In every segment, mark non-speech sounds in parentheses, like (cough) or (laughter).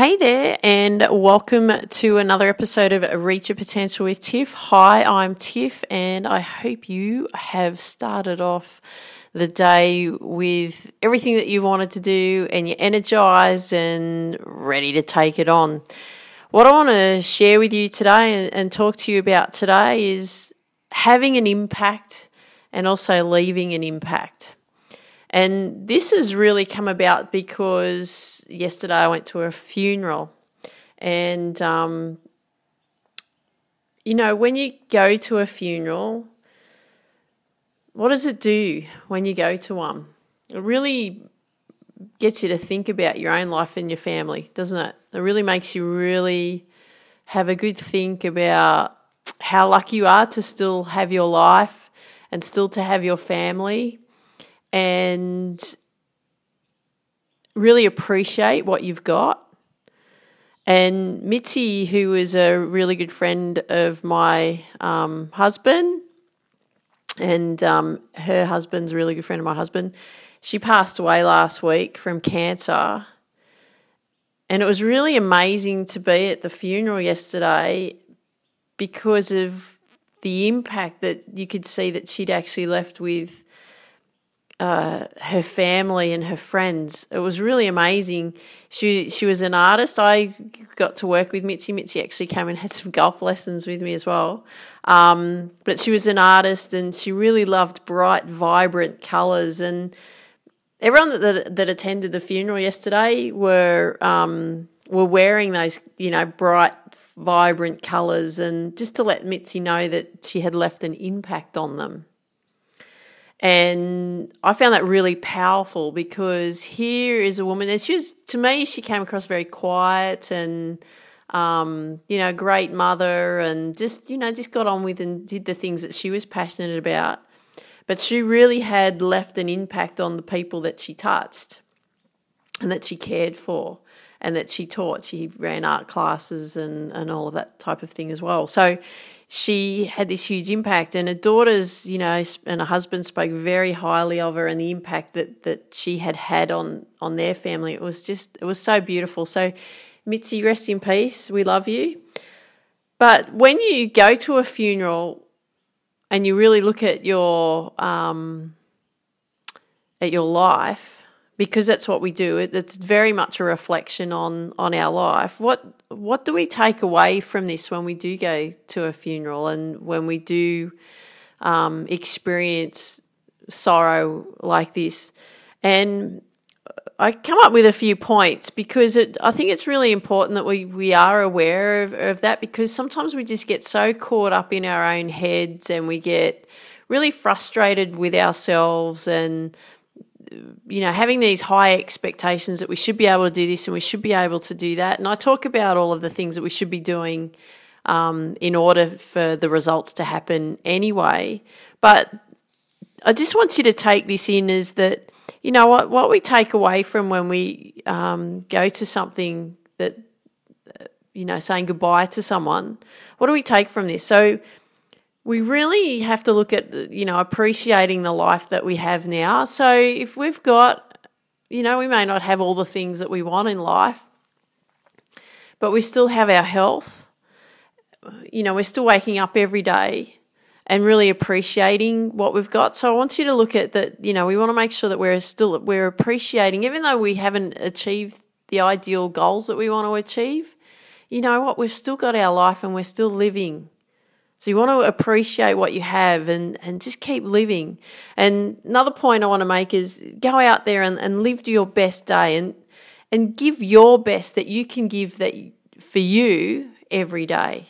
Hey there, and welcome to another episode of Reach Your Potential with Tiff. Hi, I'm Tiff, and I hope you have started off the day with everything that you wanted to do and you're energized and ready to take it on. What I want to share with you today and, and talk to you about today is having an impact and also leaving an impact. And this has really come about because yesterday I went to a funeral. And, um, you know, when you go to a funeral, what does it do when you go to one? It really gets you to think about your own life and your family, doesn't it? It really makes you really have a good think about how lucky you are to still have your life and still to have your family and really appreciate what you've got. And Mitzi, who is a really good friend of my um, husband, and um, her husband's a really good friend of my husband, she passed away last week from cancer. And it was really amazing to be at the funeral yesterday because of the impact that you could see that she'd actually left with uh, her family and her friends. It was really amazing. She she was an artist. I got to work with Mitzi. Mitzi actually came and had (laughs) some golf lessons with me as well. Um, but she was an artist and she really loved bright, vibrant colours. And everyone that, that, that attended the funeral yesterday were um, were wearing those you know bright, vibrant colours, and just to let Mitzi know that she had left an impact on them. And I found that really powerful because here is a woman, and she was, to me, she came across very quiet and, um, you know, great mother and just, you know, just got on with and did the things that she was passionate about. But she really had left an impact on the people that she touched and that she cared for and that she taught. She ran art classes and, and all of that type of thing as well. So she had this huge impact, and her daughters, you know, and her husband spoke very highly of her and the impact that that she had had on on their family. It was just, it was so beautiful. So, Mitzi, rest in peace. We love you. But when you go to a funeral and you really look at your um, at your life because that's what we do. It, it's very much a reflection on on our life. What what do we take away from this when we do go to a funeral and when we do um, experience sorrow like this? And I come up with a few points because it, I think it's really important that we, we are aware of, of that because sometimes we just get so caught up in our own heads and we get really frustrated with ourselves and you know, having these high expectations that we should be able to do this and we should be able to do that. And I talk about all of the things that we should be doing um, in order for the results to happen anyway. But I just want you to take this in is that, you know, what, what we take away from when we um, go to something that, you know, saying goodbye to someone, what do we take from this? So, we really have to look at you know appreciating the life that we have now. So if we've got you know we may not have all the things that we want in life but we still have our health. You know we're still waking up every day and really appreciating what we've got. So i want you to look at that you know we want to make sure that we're still we're appreciating even though we haven't achieved the ideal goals that we want to achieve you know what? We've still got our life and we're still living so you want to appreciate what you have and, and just keep living. And another point I want to make is go out there and, and live your best day and and give your best that you can give that for you every day.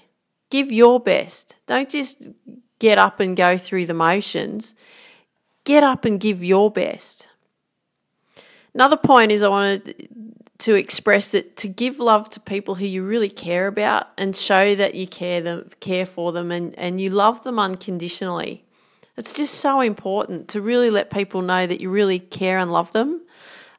Give your best. Don't just get up and go through the motions. Get up and give your best. Another point is I want to to express it, to give love to people who you really care about and show that you care them care for them and, and you love them unconditionally. It's just so important to really let people know that you really care and love them.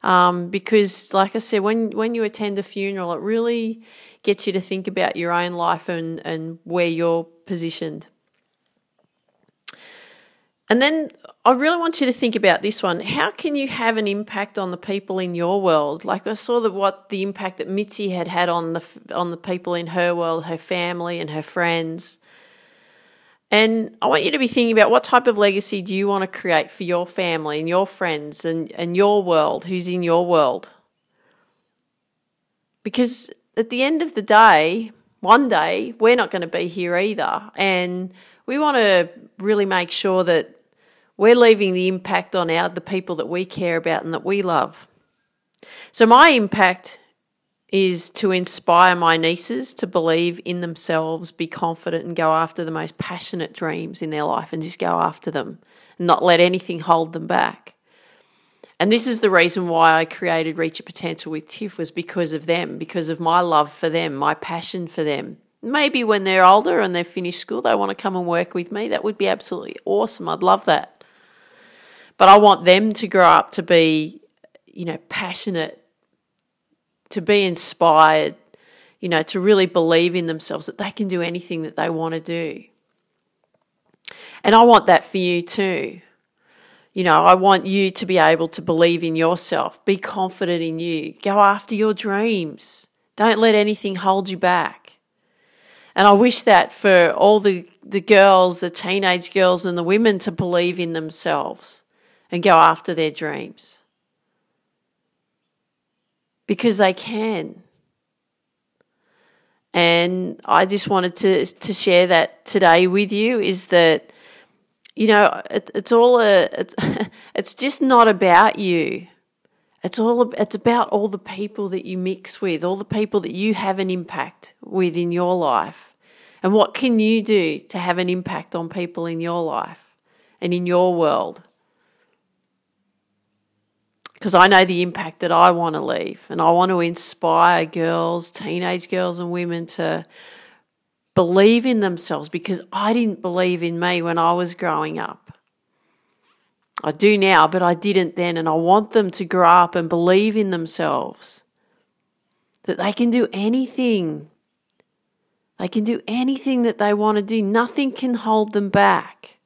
Um, because like I said, when when you attend a funeral, it really gets you to think about your own life and, and where you're positioned. And then I really want you to think about this one. How can you have an impact on the people in your world? Like I saw that what the impact that Mitzi had had on the on the people in her world, her family and her friends. And I want you to be thinking about what type of legacy do you want to create for your family and your friends and, and your world, who's in your world. Because at the end of the day, one day, we're not going to be here either. And we want to really make sure that we're leaving the impact on our the people that we care about and that we love. So my impact is to inspire my nieces to believe in themselves, be confident and go after the most passionate dreams in their life and just go after them and not let anything hold them back. And this is the reason why I created Reach Your Potential with Tiff was because of them, because of my love for them, my passion for them. Maybe when they're older and they've finished school, they want to come and work with me. That would be absolutely awesome. I'd love that. But I want them to grow up to be, you know, passionate, to be inspired, you know, to really believe in themselves that they can do anything that they want to do. And I want that for you too. You know, I want you to be able to believe in yourself, be confident in you, go after your dreams. Don't let anything hold you back. And I wish that for all the, the girls, the teenage girls, and the women to believe in themselves and go after their dreams. Because they can. And I just wanted to, to share that today with you is that, you know, it, it's all a, it's, (laughs) it's just not about you. It's all it's about all the people that you mix with, all the people that you have an impact with in your life. And what can you do to have an impact on people in your life and in your world? Because I know the impact that I want to leave. And I want to inspire girls, teenage girls, and women to believe in themselves because I didn't believe in me when I was growing up. I do now, but I didn't then. And I want them to grow up and believe in themselves that they can do anything. They can do anything that they want to do. Nothing can hold them back.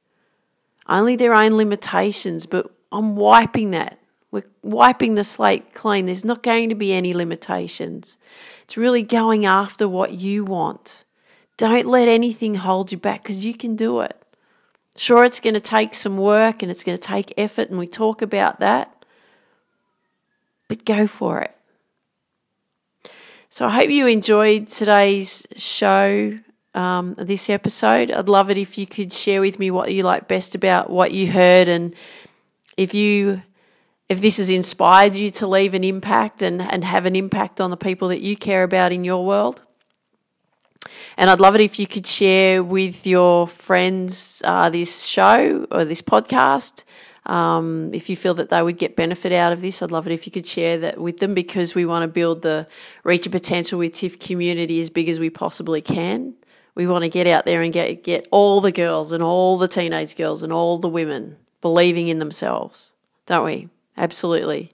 Only their own limitations, but I'm wiping that we're wiping the slate clean. There's not going to be any limitations. It's really going after what you want. Don't let anything hold you back because you can do it. Sure, it's going to take some work and it's going to take effort, and we talk about that, but go for it. So I hope you enjoyed today's show, um, this episode. I'd love it if you could share with me what you like best about what you heard, and if you if this has inspired you to leave an impact and, and have an impact on the people that you care about in your world. And I'd love it if you could share with your friends uh, this show or this podcast. Um, if you feel that they would get benefit out of this, I'd love it if you could share that with them because we want to build the Reach Your Potential with Tiff community as big as we possibly can. We want to get out there and get, get all the girls and all the teenage girls and all the women believing in themselves, don't we? Absolutely.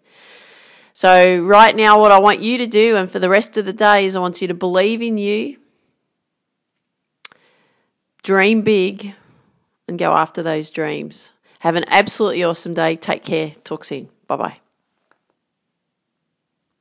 So, right now, what I want you to do, and for the rest of the day, is I want you to believe in you, dream big, and go after those dreams. Have an absolutely awesome day. Take care. Talk soon. Bye bye.